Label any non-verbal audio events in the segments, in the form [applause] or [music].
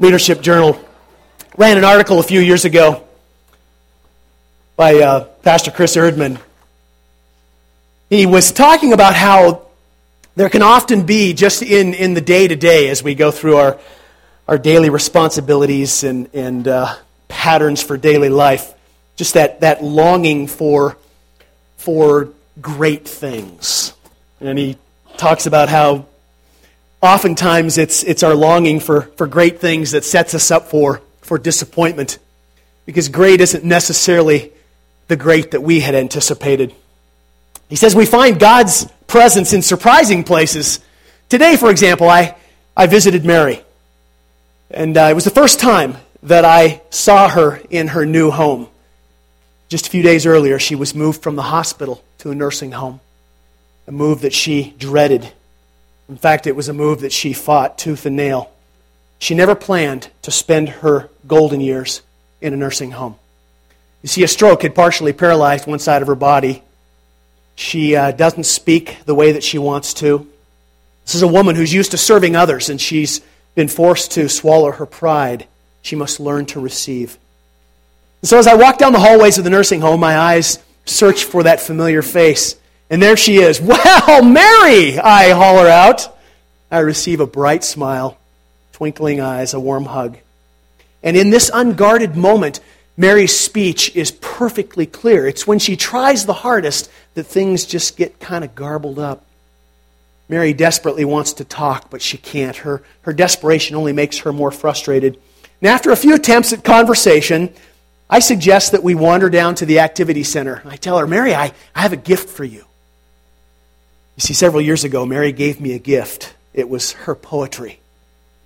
Leadership Journal ran an article a few years ago by uh, Pastor Chris Erdman. He was talking about how there can often be, just in, in the day to day, as we go through our, our daily responsibilities and, and uh, patterns for daily life, just that, that longing for, for great things. And he talks about how oftentimes it's, it's our longing for, for great things that sets us up for, for disappointment. Because great isn't necessarily the great that we had anticipated. He says we find God's presence in surprising places. Today, for example, I, I visited Mary. And uh, it was the first time that I saw her in her new home. Just a few days earlier, she was moved from the hospital to a nursing home, a move that she dreaded in fact, it was a move that she fought tooth and nail. She never planned to spend her golden years in a nursing home. You see, a stroke had partially paralyzed one side of her body. She uh, doesn't speak the way that she wants to. This is a woman who's used to serving others, and she's been forced to swallow her pride. She must learn to receive. And so, as I walk down the hallways of the nursing home, my eyes search for that familiar face. And there she is. [laughs] Well, Mary, I holler out. I receive a bright smile, twinkling eyes, a warm hug. And in this unguarded moment, Mary's speech is perfectly clear. It's when she tries the hardest that things just get kind of garbled up. Mary desperately wants to talk, but she can't. Her, her desperation only makes her more frustrated. And after a few attempts at conversation, I suggest that we wander down to the activity center. I tell her, Mary, I, I have a gift for you. You see, several years ago, Mary gave me a gift. It was her poetry.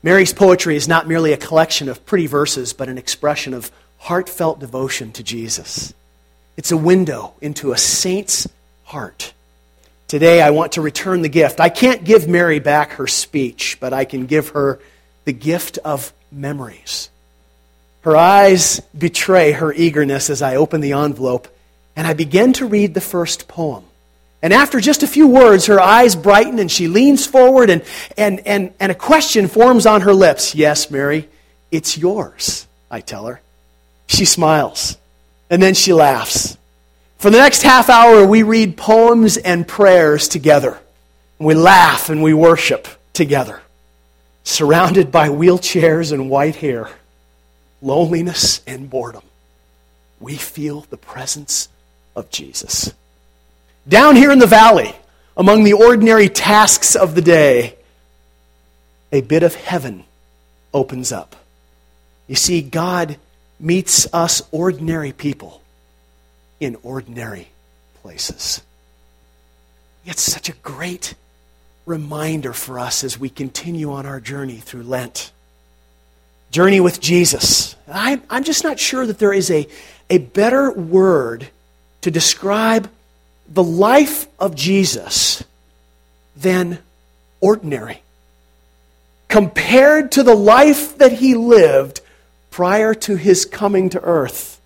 Mary's poetry is not merely a collection of pretty verses, but an expression of heartfelt devotion to Jesus. It's a window into a saint's heart. Today, I want to return the gift. I can't give Mary back her speech, but I can give her the gift of memories. Her eyes betray her eagerness as I open the envelope, and I begin to read the first poem. And after just a few words, her eyes brighten and she leans forward and, and, and, and a question forms on her lips. Yes, Mary, it's yours, I tell her. She smiles and then she laughs. For the next half hour, we read poems and prayers together. We laugh and we worship together, surrounded by wheelchairs and white hair, loneliness and boredom. We feel the presence of Jesus. Down here in the valley, among the ordinary tasks of the day, a bit of heaven opens up. You see, God meets us ordinary people in ordinary places. It's such a great reminder for us as we continue on our journey through Lent. Journey with Jesus. I, I'm just not sure that there is a, a better word to describe the life of Jesus than ordinary. Compared to the life that he lived prior to his coming to earth,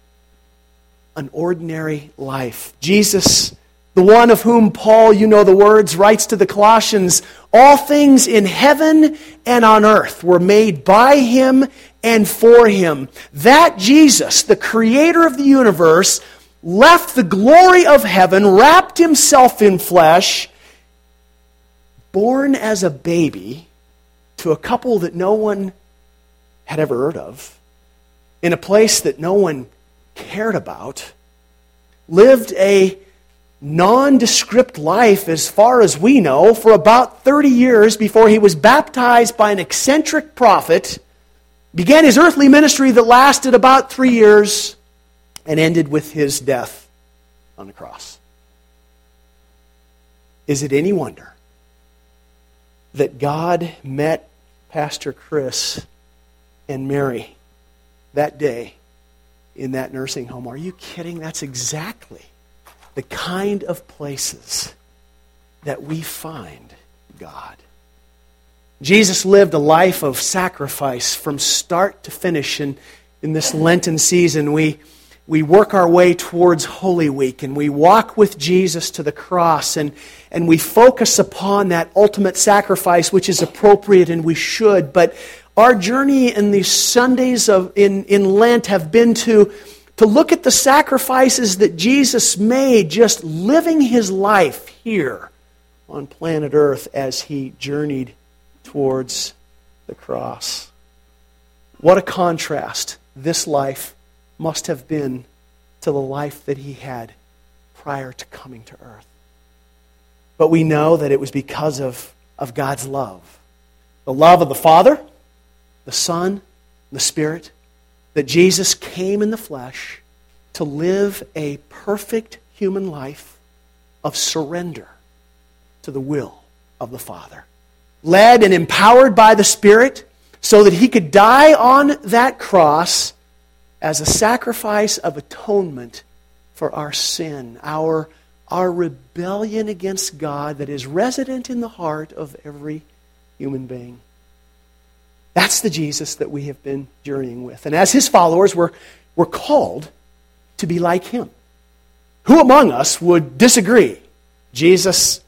an ordinary life. Jesus, the one of whom Paul, you know the words, writes to the Colossians all things in heaven and on earth were made by him and for him. That Jesus, the creator of the universe, left the glory of heaven, wrapped himself in flesh, born as a baby to a couple that no one had ever heard of, in a place that no one cared about, lived a nondescript life, as far as we know, for about 30 years before he was baptized by an eccentric prophet, began his earthly ministry that lasted about three years and ended with his death on the cross. Is it any wonder that God met Pastor Chris and Mary that day in that nursing home? Are you kidding? That's exactly the kind of places that we find God. Jesus lived a life of sacrifice from start to finish. And in this Lenten season, we we work our way towards Holy Week and we walk with Jesus to the cross and, and we focus upon that ultimate sacrifice, which is appropriate and we should. But our journey in these Sundays of, in, in Lent have been to, to look at the sacrifices that Jesus made just living his life here on planet Earth as he journeyed towards the cross. What a contrast this life must have been to the life that he had prior to coming to earth. But we know that it was because of, of God's love the love of the Father, the Son, the Spirit, that Jesus came in the flesh to live a perfect human life of surrender to the will of the Father. Led and empowered by the Spirit so that he could die on that cross as a sacrifice of atonement for our sin, our, our rebellion against God that is resident in the heart of every human being. That's the Jesus that we have been journeying with. And as his followers, we're, we're called to be like him. Who among us would disagree? Jesus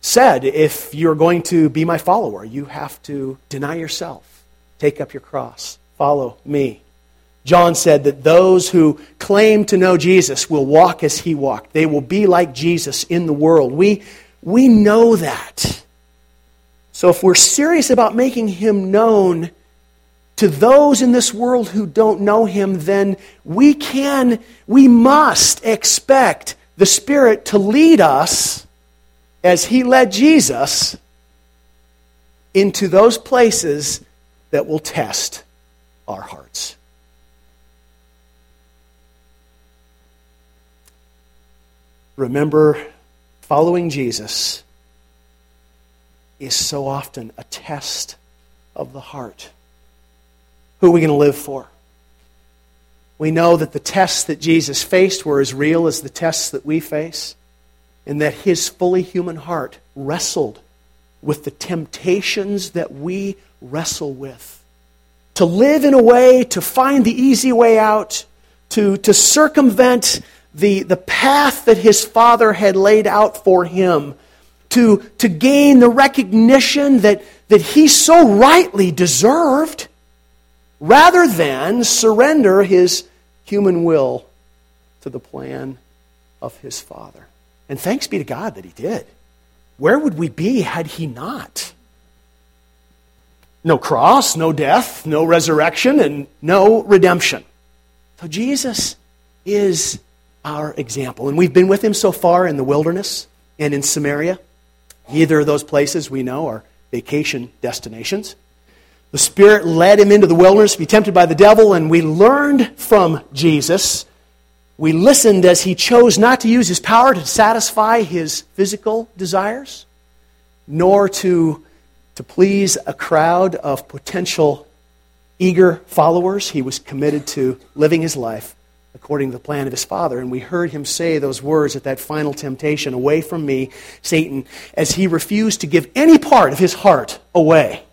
said, if you're going to be my follower, you have to deny yourself, take up your cross, follow me. John said that those who claim to know Jesus will walk as he walked. They will be like Jesus in the world. We, we know that. So if we're serious about making him known to those in this world who don't know him, then we can, we must expect the Spirit to lead us as he led Jesus into those places that will test our hearts. Remember, following Jesus is so often a test of the heart. Who are we going to live for? We know that the tests that Jesus faced were as real as the tests that we face and that his fully human heart wrestled with the temptations that we wrestle with. To live in a way, to find the easy way out, to, to circumvent the, the path that his father had laid out for him, to, to gain the recognition that, that he so rightly deserved, rather than surrender his human will to the plan of his father. And thanks be to God that he did. Where would we be had he not? No cross, no death, no resurrection, and no redemption. So Jesus is our example. And we've been with him so far in the wilderness and in Samaria. Neither of those places we know are vacation destinations. The Spirit led him into the wilderness to be tempted by the devil, and we learned from Jesus we listened as he chose not to use his power to satisfy his physical desires, nor to, to please a crowd of potential eager followers. He was committed to living his life according to the plan of his Father. And we heard him say those words at that final temptation Away from me, Satan, as he refused to give any part of his heart away.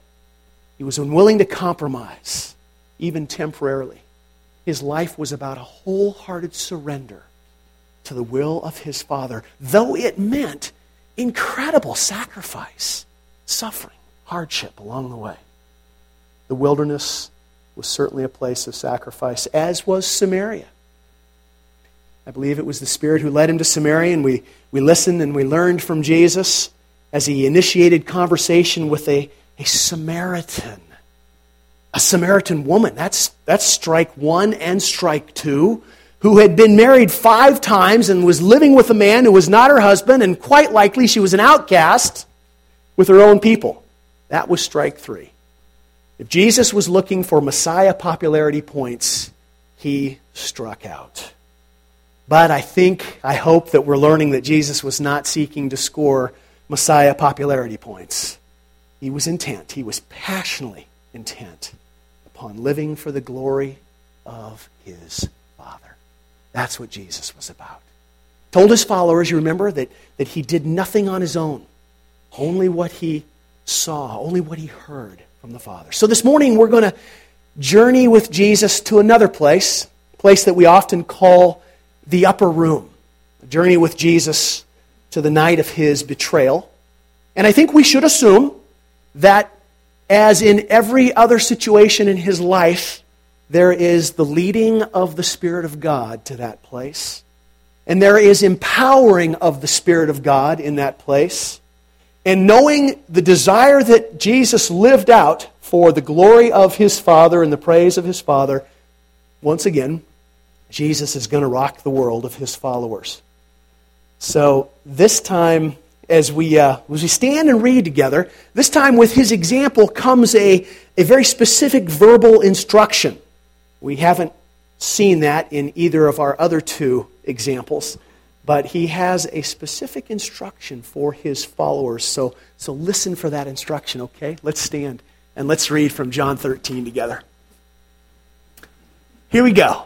He was unwilling to compromise, even temporarily. His life was about a wholehearted surrender to the will of his Father, though it meant incredible sacrifice, suffering, hardship along the way. The wilderness was certainly a place of sacrifice, as was Samaria. I believe it was the Spirit who led him to Samaria, and we, we listened and we learned from Jesus as he initiated conversation with a, a Samaritan a Samaritan woman. That's, that's strike one and strike two, who had been married five times and was living with a man who was not her husband, and quite likely she was an outcast with her own people. That was strike three. If Jesus was looking for Messiah popularity points, he struck out. But I think, I hope that we're learning that Jesus was not seeking to score Messiah popularity points. He was intent, he was passionately intent upon living for the glory of his Father. That's what Jesus was about. Told his followers, you remember, that, that he did nothing on his own, only what he saw, only what he heard from the Father. So this morning we're going to journey with Jesus to another place, a place that we often call the upper room. A journey with Jesus to the night of his betrayal. And I think we should assume that as in every other situation in his life, there is the leading of the Spirit of God to that place. And there is empowering of the Spirit of God in that place. And knowing the desire that Jesus lived out for the glory of his Father and the praise of his Father, once again, Jesus is going to rock the world of his followers. So this time, as we, uh, as we stand and read together, this time with his example comes a, a very specific verbal instruction. We haven't seen that in either of our other two examples, but he has a specific instruction for his followers. So, so listen for that instruction, okay? Let's stand and let's read from John 13 together. Here we go.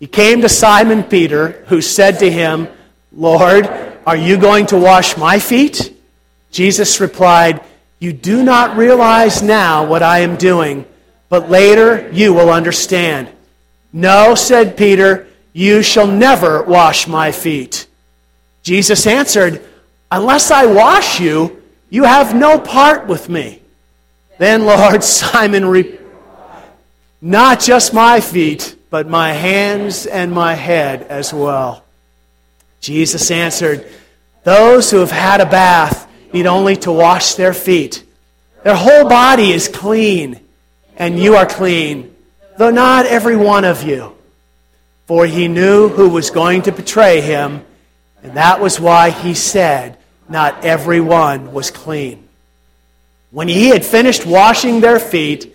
He came to Simon Peter, who said to him, Lord, are you going to wash my feet? Jesus replied, You do not realize now what I am doing, but later you will understand. No, said Peter, you shall never wash my feet. Jesus answered, Unless I wash you, you have no part with me. Then Lord [laughs] Simon replied, Not just my feet, but my hands and my head as well. Jesus answered, Those who have had a bath need only to wash their feet. Their whole body is clean, and you are clean, though not every one of you. For he knew who was going to betray him and that was why he said, Not everyone was clean. When he had finished washing their feet,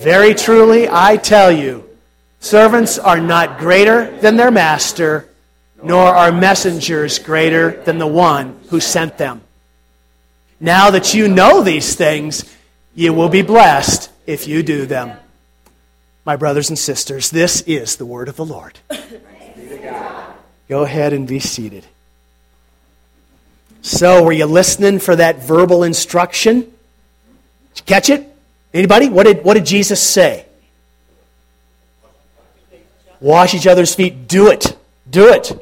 Very truly, I tell you, servants are not greater than their master, nor are messengers greater than the one who sent them. Now that you know these things, you will be blessed if you do them. My brothers and sisters, this is the word of the Lord. Go ahead and be seated. So, were you listening for that verbal instruction? Did you catch it? Anybody? What did, what did Jesus say? Wash each other's feet. Do it. Do it.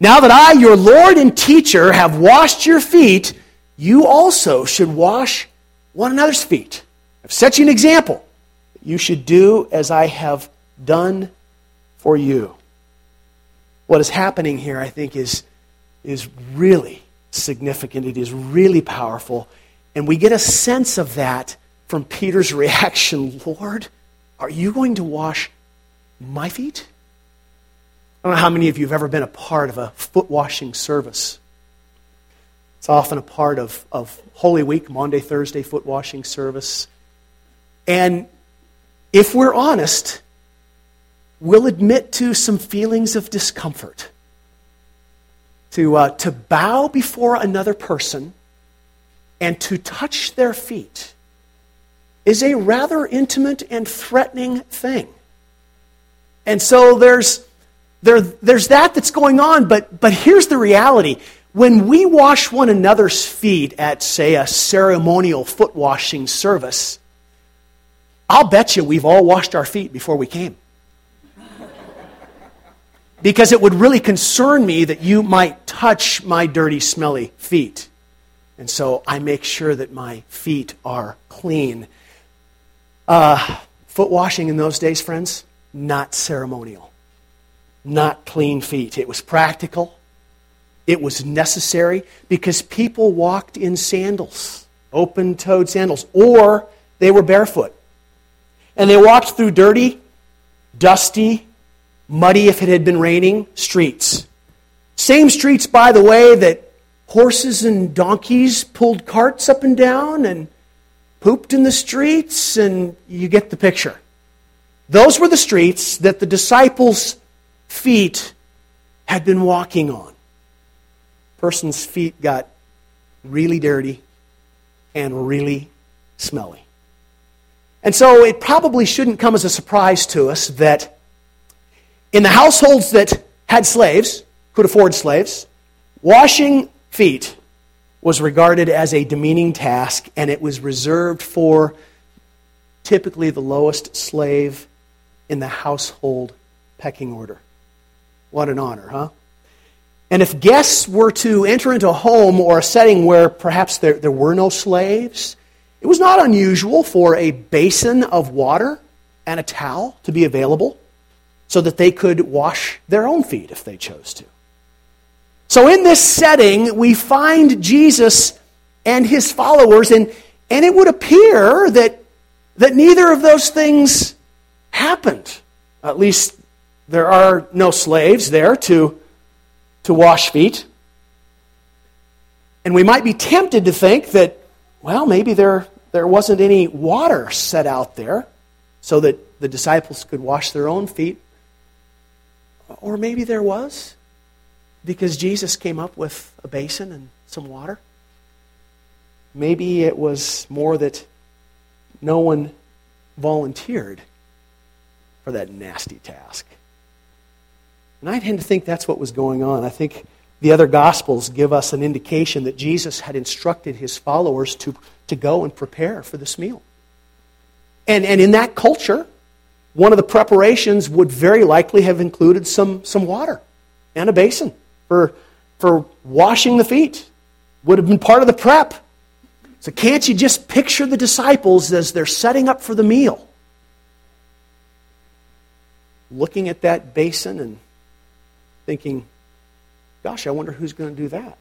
Now that I, your Lord and teacher, have washed your feet, you also should wash one another's feet. I've set you an example. You should do as I have done for you. What is happening here, I think, is, is really significant. It is really powerful. And we get a sense of that from Peter's reaction Lord, are you going to wash my feet? I don't know how many of you have ever been a part of a foot washing service. It's often a part of, of Holy Week, Maundy, Thursday foot washing service. And if we're honest, we'll admit to some feelings of discomfort to, uh, to bow before another person and to touch their feet is a rather intimate and threatening thing. And so there's, there, there's that that's going on, but, but here's the reality. When we wash one another's feet at, say, a ceremonial foot washing service, I'll bet you we've all washed our feet before we came. [laughs] because it would really concern me that you might touch my dirty, smelly feet. And so I make sure that my feet are clean. Uh, foot washing in those days, friends, not ceremonial, not clean feet. It was practical, it was necessary because people walked in sandals, open toed sandals, or they were barefoot. And they walked through dirty, dusty, muddy if it had been raining streets. Same streets, by the way, that horses and donkeys pulled carts up and down and pooped in the streets, and you get the picture. Those were the streets that the disciples' feet had been walking on. Person's feet got really dirty and really smelly. And so it probably shouldn't come as a surprise to us that in the households that had slaves, could afford slaves, washing feet was regarded as a demeaning task, and it was reserved for typically the lowest slave in the household pecking order. What an honor, huh? And if guests were to enter into a home or a setting where perhaps there, there were no slaves, it was not unusual for a basin of water and a towel to be available so that they could wash their own feet if they chose to. So, in this setting, we find Jesus and his followers, and, and it would appear that, that neither of those things happened. At least there are no slaves there to, to wash feet. And we might be tempted to think that, well, maybe there, there wasn't any water set out there so that the disciples could wash their own feet. Or maybe there was, because Jesus came up with a basin and some water. Maybe it was more that no one volunteered for that nasty task. And I tend to think that's what was going on. I think the other Gospels give us an indication that Jesus had instructed his followers to, to go and prepare for this meal. And, and in that culture, one of the preparations would very likely have included some, some water and a basin for, for washing the feet. Would have been part of the prep. So, can't you just picture the disciples as they're setting up for the meal? Looking at that basin and thinking, gosh, I wonder who's going to do that.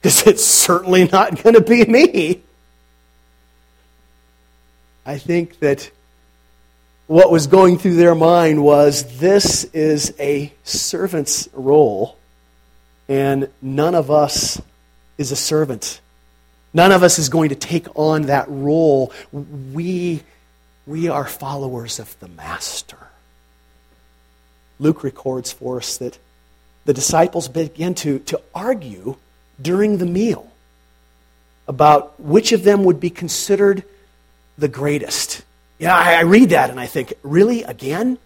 Because [laughs] it's certainly not going to be me. I think that what was going through their mind was this is a servant's role, and none of us is a servant. None of us is going to take on that role. We, we are followers of the Master. Luke records for us that the disciples begin to, to argue during the meal about which of them would be considered the greatest. Yeah, I, I read that and I think, really, again?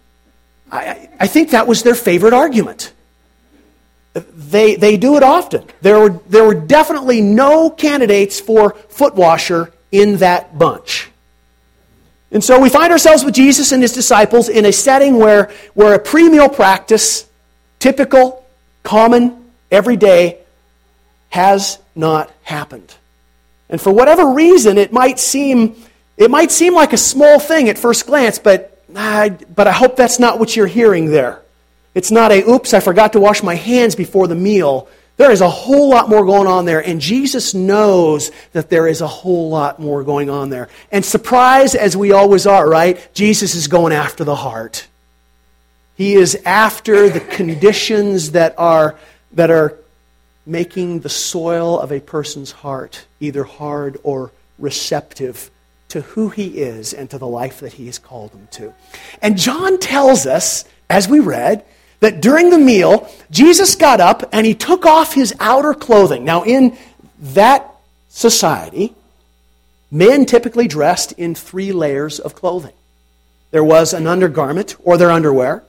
I, I think that was their favorite argument. They, they do it often. There were, there were definitely no candidates for foot washer in that bunch. And so we find ourselves with Jesus and his disciples in a setting where, where a pre meal practice, typical, common, everyday, has not happened. And for whatever reason, it might seem it might seem like a small thing at first glance, but, uh, but I hope that's not what you're hearing there. It's not a, oops, I forgot to wash my hands before the meal. There is a whole lot more going on there, and Jesus knows that there is a whole lot more going on there. And surprised as we always are, right? Jesus is going after the heart. He is after the conditions that are, that are making the soil of a person's heart either hard or receptive to who he is and to the life that he has called him to. And John tells us, as we read, that during the meal, Jesus got up and he took off his outer clothing. Now, in that society, men typically dressed in three layers of clothing. There was an undergarment or their underwear.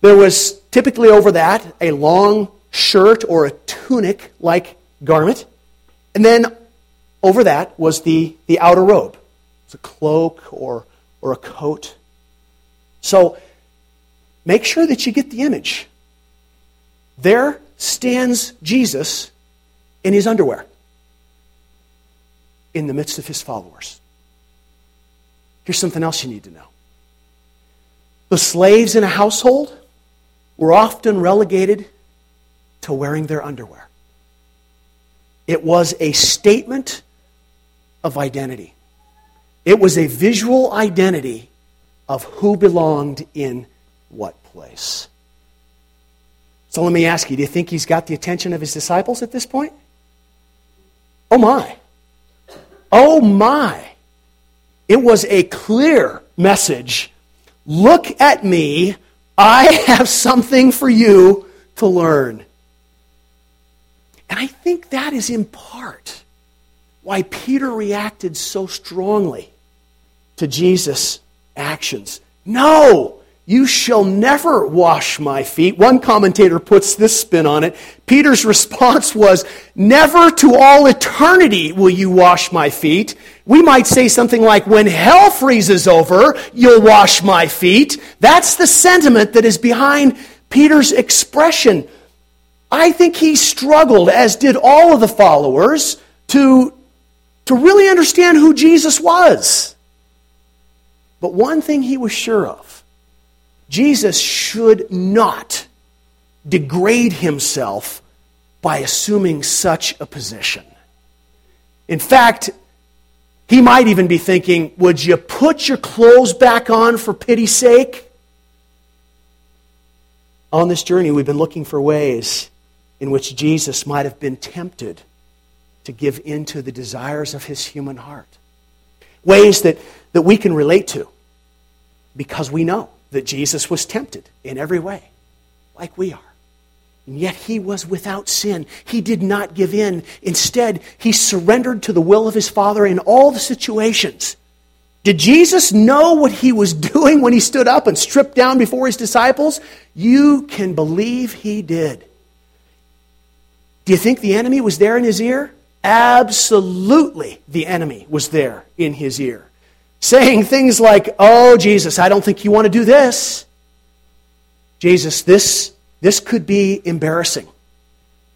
There was typically over that a long shirt or a tunic like garment. And then over that was the, the outer robe. A cloak or, or a coat. So make sure that you get the image. There stands Jesus in his underwear in the midst of his followers. Here's something else you need to know the slaves in a household were often relegated to wearing their underwear. It was a statement of identity, it was a visual identity of who belonged in what place. So let me ask you do you think he's got the attention of his disciples at this point? Oh my. Oh my. It was a clear message. Look at me. I have something for you to learn. And I think that is in part why Peter reacted so strongly to Jesus' actions. No, you shall never wash my feet. One commentator puts this spin on it. Peter's response was, Never to all eternity will you wash my feet. We might say something like, When hell freezes over, you'll wash my feet. That's the sentiment that is behind Peter's expression. I think he struggled, as did all of the followers, to, to really understand who Jesus was. But one thing he was sure of Jesus should not degrade himself by assuming such a position. In fact, he might even be thinking, Would you put your clothes back on for pity's sake? On this journey, we've been looking for ways in which Jesus might have been tempted to give in to the desires of his human heart. Ways that, that we can relate to because we know that Jesus was tempted in every way, like we are. And yet he was without sin. He did not give in. Instead, he surrendered to the will of his Father in all the situations. Did Jesus know what he was [laughs] doing when he stood up and stripped down before his disciples? You can believe he did. Do you think the enemy was there in his ear? Absolutely, the enemy was there in his ear saying things like, Oh, Jesus, I don't think you want to do this. Jesus, this, this could be embarrassing.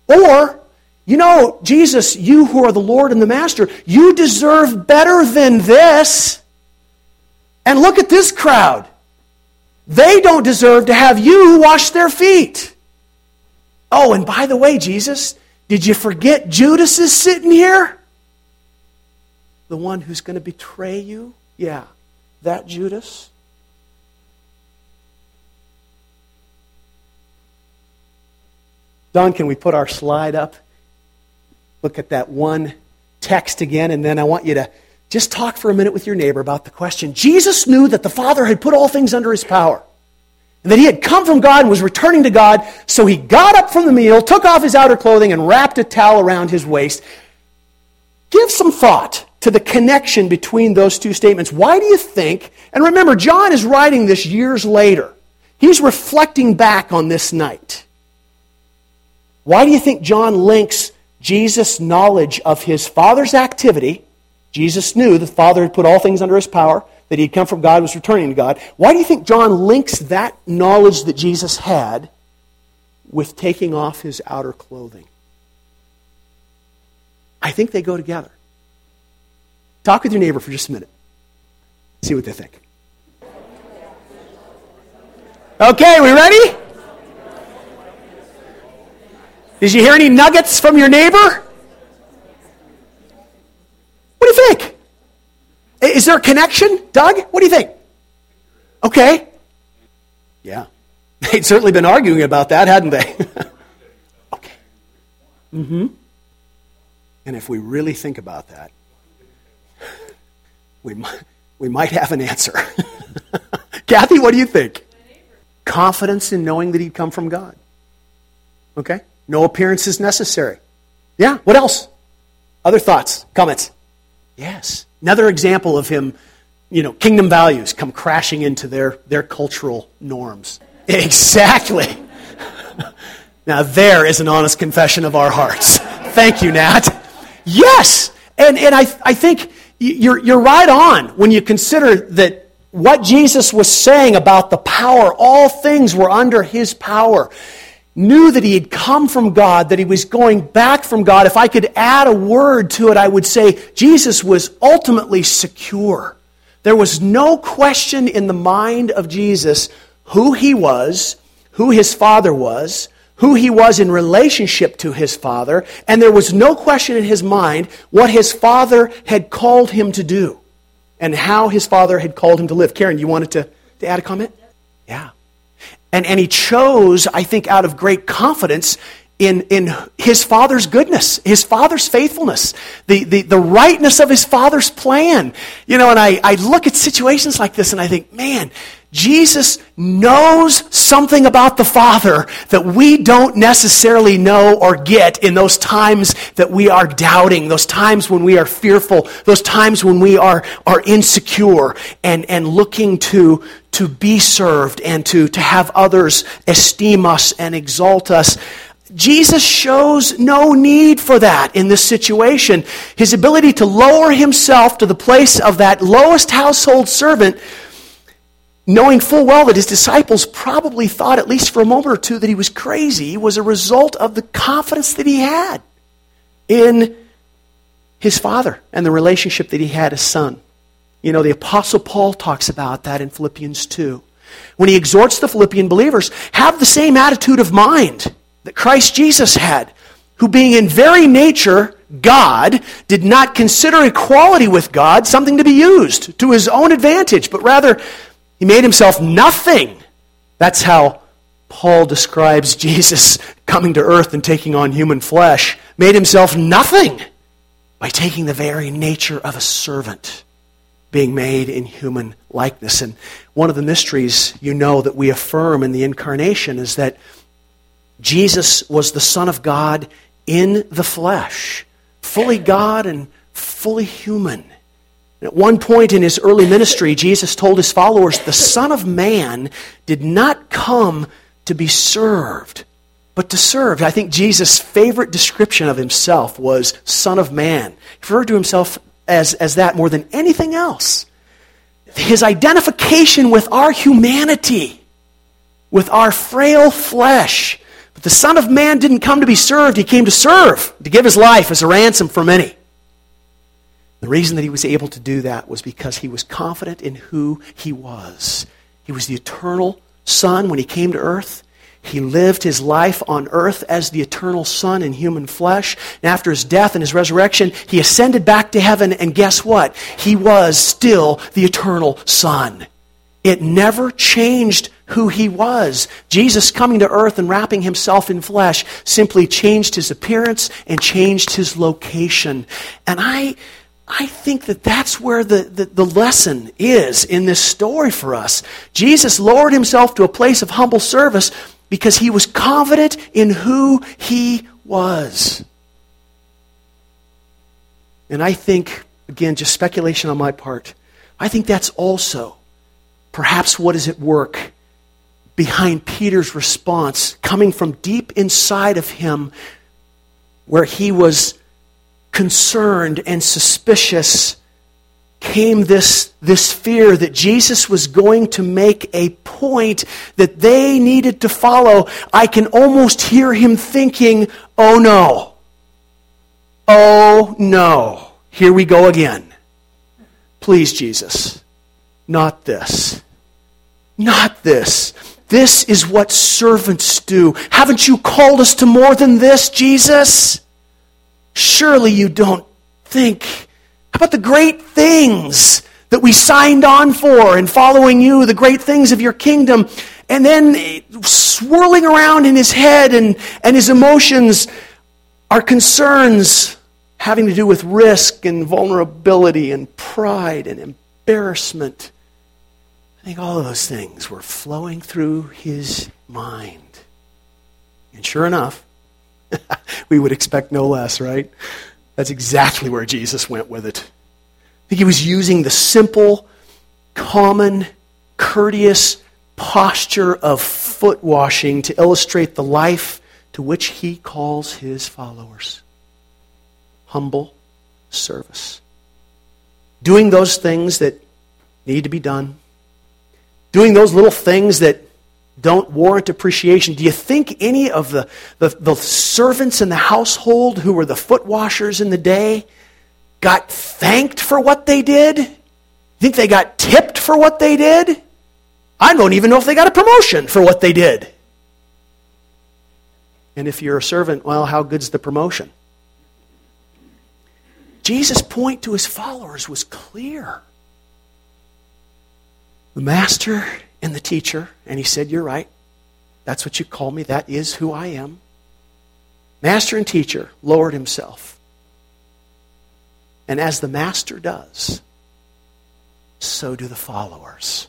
Or, you know, Jesus, you who are the Lord and the Master, you deserve better than this. And look at this crowd. They don't deserve to have you wash their feet. Oh, and by the way, Jesus, did you forget Judas is sitting here? The one who's going to betray you? Yeah, that Judas. Don, can we put our slide up? Look at that one text again, and then I want you to just talk for a minute with your neighbor about the question. Jesus knew that the Father had put all things under his power, that he had come from God and was returning to God, so he got up from the meal, took off his outer clothing, and wrapped a towel around his waist. Give some thought to the connection between those two statements. Why do you think, and remember, John is writing this years later. He's reflecting back on this night. Why do you think John links Jesus' knowledge of his Father's activity? Jesus knew the Father had put all things under his power, that he had come from God, was returning to God. Why do you think John links that knowledge that Jesus had with taking off his outer clothing? I think they go together. Talk with your neighbor for just a minute. See what they think. Okay, we ready? Did you hear any nuggets from your neighbor? What do you think? Is there a connection? Doug, what do you think? Okay. Yeah. [laughs] They'd certainly been arguing about that, hadn't they? [laughs] okay. Mm hmm. And if we really think about that, we might, we might have an answer. [laughs] Kathy, what do you think? Confidence in knowing that he'd come from God. Okay? No appearance is necessary. Yeah, what else? Other thoughts, comments? Yes. Another example of him, you know, kingdom values come crashing into their, their cultural norms. [laughs] Exactly. [laughs] now, there is an honest confession of our hearts. [laughs] Thank you, Nat. Yes. And, and I, I think you're, you're right on when you consider that what Jesus was saying about the power, all things were under his power, knew that he had come from God, that he was going back from God. If I could add a word to it, I would say Jesus was ultimately secure. There was no question in the mind of Jesus who he was, who his father was, who he was in relationship to his father, and there was no question in his mind what his father had called him to do and how his father had called him to live. Karen, you wanted to, to add a comment? Yeah. And, and he chose, I think, out of great confidence in, in his father's goodness, his father's faithfulness, the, the, the rightness of his father's plan. You know, and I, I look at situations like this and I think, man, Jesus knows something about the Father that we don't necessarily know or get in those times that we are doubting, those times when we are fearful, those times when we are, are insecure and, and looking to, to be served and to, to have others esteem us and exalt us. Jesus shows no need for that in this situation. His ability to lower himself to the place of that lowest household servant knowing full well that his disciples probably thought, at least for a moment or two, that he was crazy, was a result of the confidence that he had in his father and the relationship that he had as son. You know, the Apostle Paul talks about that in Philippians 2. When he exhorts the Philippian believers, have the same attitude of mind that Christ Jesus had, who being in very nature God, did not consider equality with God something to be used to his own advantage, but rather he made himself nothing. That's how Paul describes [laughs] Jesus coming to earth and taking on human flesh. Made himself nothing by taking the very nature of a servant, being made in human likeness. And one of the mysteries you know that we affirm in the incarnation is that Jesus was the Son of God in the flesh, fully God and fully human. At one point in his early ministry, Jesus told his followers, The Son of Man did not come to be served, but to serve. I think Jesus' favorite description of himself was Son of Man. He referred to himself as, as that more than anything else. His identification with our humanity, with our frail flesh. But the Son of Man didn't come to be served, he came to serve, to give his life as a ransom for many. The reason that he was able to do that was because he was confident in who he was. He was the eternal Son when he came to earth. He lived his life on earth as the eternal Son in human flesh. And after his death and his resurrection, he ascended back to heaven, and guess what? He was still the eternal Son. It never changed who he was. Jesus coming to earth and wrapping himself in flesh simply changed his appearance and changed his location. And I I think that that's where the, the, the, lesson is in this story for us. Jesus lowered himself to a place of humble service because he was confident in who he was. And I think, again, just speculation on my part, I think that's also perhaps what is at work behind Peter's response, coming from deep inside of him, where he was concerned and suspicious came this, this fear that Jesus was going to make a point that they needed to follow. I can almost hear him thinking, oh no. Oh no. Here we go again. Please, Jesus, not this. Not this. This is what servants do. Haven't you called us to more than this, Jesus? Surely you don't think. About the great things that we signed on for in following you, the great things of your kingdom? And then eh, swirling around in his head and, and his emotions are concerns having to do with risk and vulnerability and pride and embarrassment. I think all of those things were flowing through his mind. And sure enough, [laughs] we would expect no less, right? That's exactly where Jesus went with it. I think he was using the simple, common, courteous posture of foot washing to illustrate the life to which he calls his followers humble service. Doing those things that need to be done, doing those little things that don't warrant appreciation. Do you think any of the, the, the, servants in the household who were the foot washers in the day got thanked for what they did? Think they got tipped for what they did? I don't even know if they got a promotion for what they did. And if you're a servant, well, how good's the promotion? Jesus' point to his followers was clear. The master and the teacher, and he said, You're right. That's what you call me. That is who I am. Master and teacher lowered himself. And as the master does, so do the followers.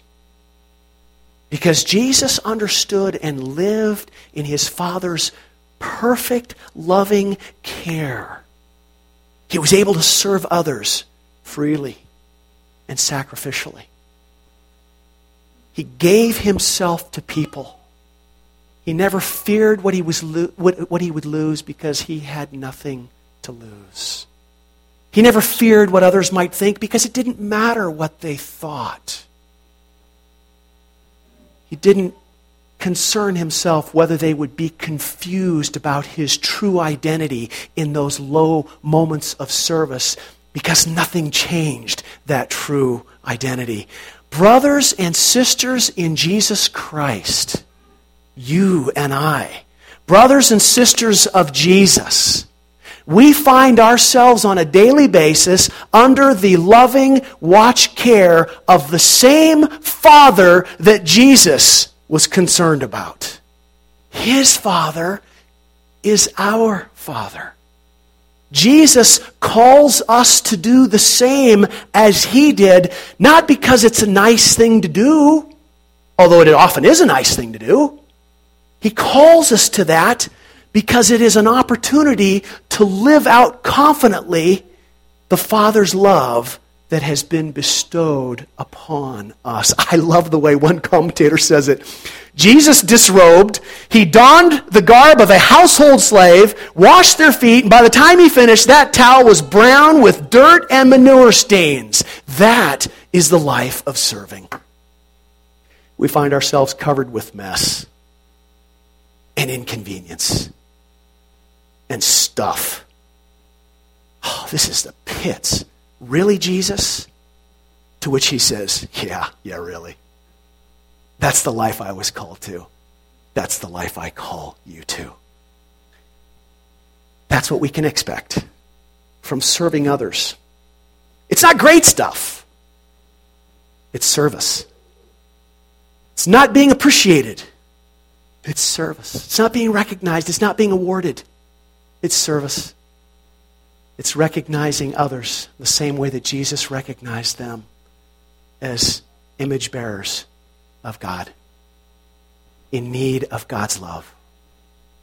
Because Jesus understood and lived in his Father's perfect, loving care. He was able to serve others freely and sacrificially. He gave himself to people. He never feared what he, was lo- what, what he would lose because he had nothing to lose. He never feared what others might think because it didn't matter what they thought. He didn't concern himself whether they would be confused about his true identity in those low moments of service because nothing changed that true identity. Brothers and sisters in Jesus Christ, you and I, brothers and sisters of Jesus, we find ourselves on a daily basis under the loving watch care of the same Father that Jesus was concerned about. His Father is our Father. Jesus calls us to do the same as he did, not because it's a nice thing to do, although it often is a nice thing to do. He calls us to that because it is an opportunity to live out confidently the Father's love that has been bestowed upon us. I love the way one commentator says it. Jesus disrobed, he donned the garb of a household slave, washed their feet, and by the time he finished, that towel was brown with dirt and manure stains. That is the life of serving. We find ourselves covered with mess and inconvenience and stuff. Oh, this is the pits. Really, Jesus? To which he says, Yeah, yeah, really. That's the life I was called to. That's the life I call you to. That's what we can expect from serving others. It's not great stuff, it's service. It's not being appreciated, it's service. It's not being recognized, it's not being awarded, it's service. It's recognizing others the same way that Jesus recognized them as image bearers of God, in need of God's love.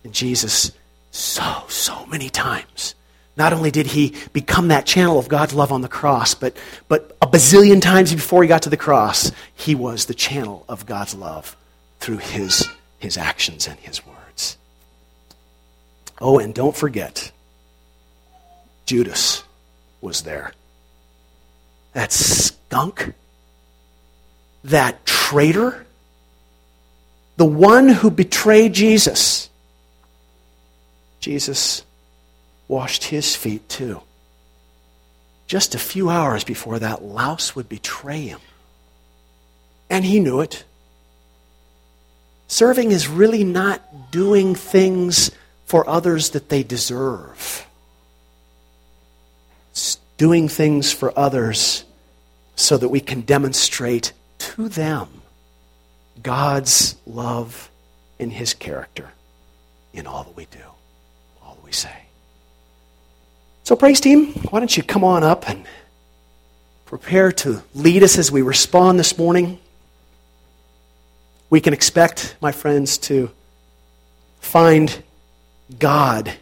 And Jesus, so, so many times, not only did he become that channel of God's love on the cross, but, but a bazillion times before he got to the cross, he was the channel of God's love through his, his actions and his words. Oh, and don't forget, Judas was there. That skunk, that traitor, the one who betrayed Jesus. Jesus washed his feet too. Just a few hours before that louse would betray him. And he knew it. Serving is really not doing things for others that they deserve doing things for others so that we can demonstrate to them God's love in His character in all that we do, all that we say. So, praise team, why don't you come on up and prepare to lead us as we respond this morning? We can expect, my friends, to find God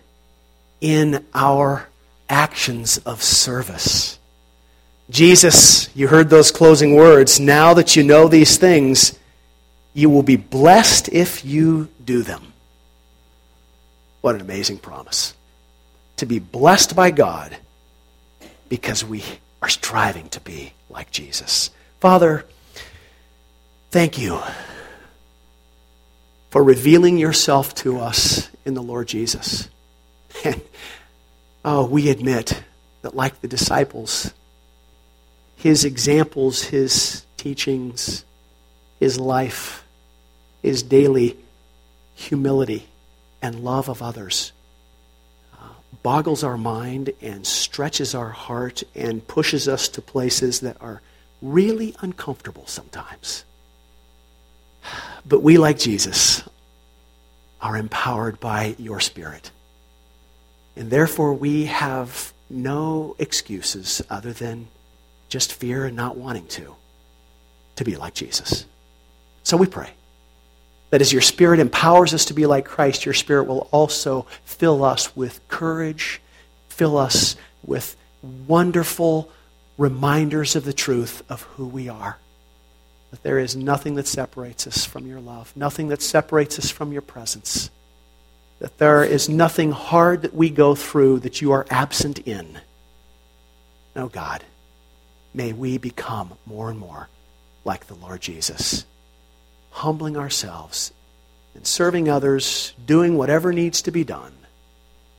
in our actions of service. Jesus, you heard those closing words. Now that you know these things, you will be blessed if you do them. What an amazing promise. To be blessed by God because we are striving to be like Jesus. Father, Thank you for revealing yourself to us in the Lord Jesus. And [laughs] oh, we admit that, like the disciples, his examples, his teachings, his life, his daily humility and love of others uh, boggles our mind and stretches our heart and pushes us to places that are really uncomfortable sometimes. But we, like Jesus, are empowered by your Spirit. And therefore, we have no excuses other than just fear and not wanting to, to be like Jesus. So we pray that as your Spirit empowers us to be like Christ, your Spirit will also fill us with courage, fill us with wonderful reminders of the truth of who we are that there is nothing that separates us from your love, nothing that separates us from your presence, that there is nothing hard that we go through that you are absent in. No, God, may we become more and more like the Lord Jesus, humbling ourselves and serving others, doing whatever needs to be done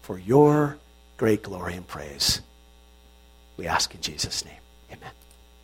for your great glory and praise. We ask in Jesus' name.